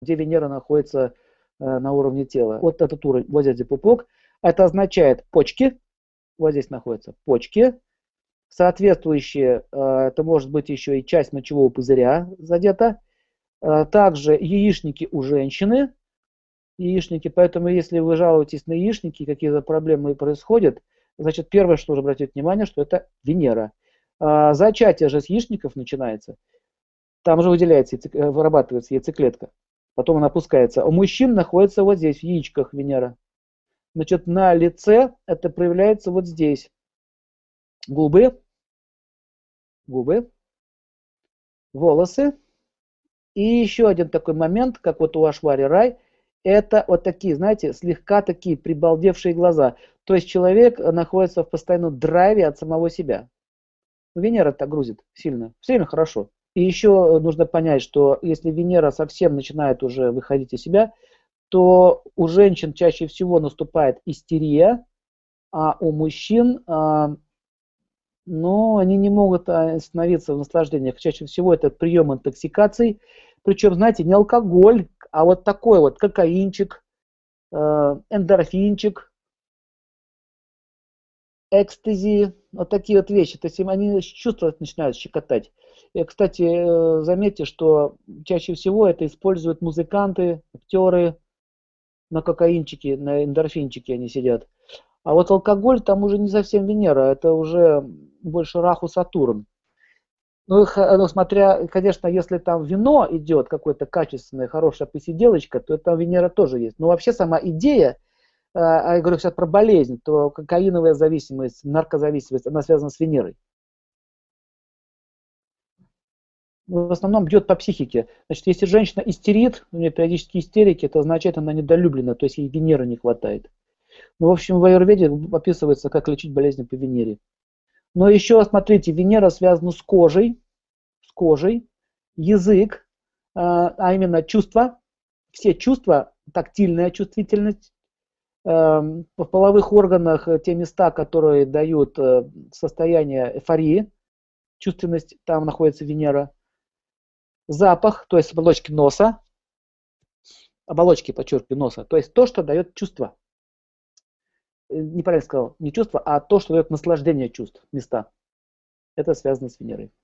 где Венера находится э, на уровне тела. Вот этот уровень, вот здесь пупок. Это означает почки, вот здесь находятся почки, соответствующие, э, это может быть еще и часть мочевого пузыря задета, э, также яичники у женщины, яичники, поэтому если вы жалуетесь на яичники, какие-то проблемы происходят, значит первое, что нужно обратить внимание, что это Венера. Зачатие же с яичников начинается, там же выделяется, вырабатывается яйцеклетка, потом она опускается. У мужчин находится вот здесь, в яичках Венера. Значит, на лице это проявляется вот здесь. Губы, губы, волосы. И еще один такой момент, как вот у Ашвари Рай, это вот такие, знаете, слегка такие прибалдевшие глаза. То есть человек находится в постоянном драйве от самого себя. Венера так грузит сильно. Все время хорошо. И еще нужно понять, что если Венера совсем начинает уже выходить из себя, то у женщин чаще всего наступает истерия, а у мужчин, а, ну, они не могут а, остановиться в наслаждениях. Чаще всего это прием интоксикаций, причем, знаете, не алкоголь, а вот такой вот кокаинчик, а, эндорфинчик, экстази, вот такие вот вещи. То есть они чувства начинают щекотать. И, кстати, э, заметьте, что чаще всего это используют музыканты, актеры, на кокаинчике, на эндорфинчике они сидят. А вот алкоголь там уже не совсем Венера, это уже больше Раху Сатурн. Ну, ну, смотря, конечно, если там вино идет, какое-то качественное, хорошая посиделочка, то там Венера тоже есть. Но вообще сама идея, а я говорю сейчас про болезнь, то кокаиновая зависимость, наркозависимость, она связана с Венерой. в основном бьет по психике. Значит, если женщина истерит, у нее периодически истерики, это означает, она недолюблена, то есть ей Венеры не хватает. Ну, в общем, в аюрведе описывается, как лечить болезни по Венере. Но еще, смотрите, Венера связана с кожей, с кожей, язык, а, а именно чувства, все чувства, тактильная чувствительность, в половых органах те места, которые дают э, состояние эйфории, чувственность, там находится Венера – запах, то есть оболочки носа, оболочки, подчеркиваю, носа, то есть то, что дает чувство. Э, неправильно сказал, не чувство, а то, что дает наслаждение чувств, места. Это связано с Венерой.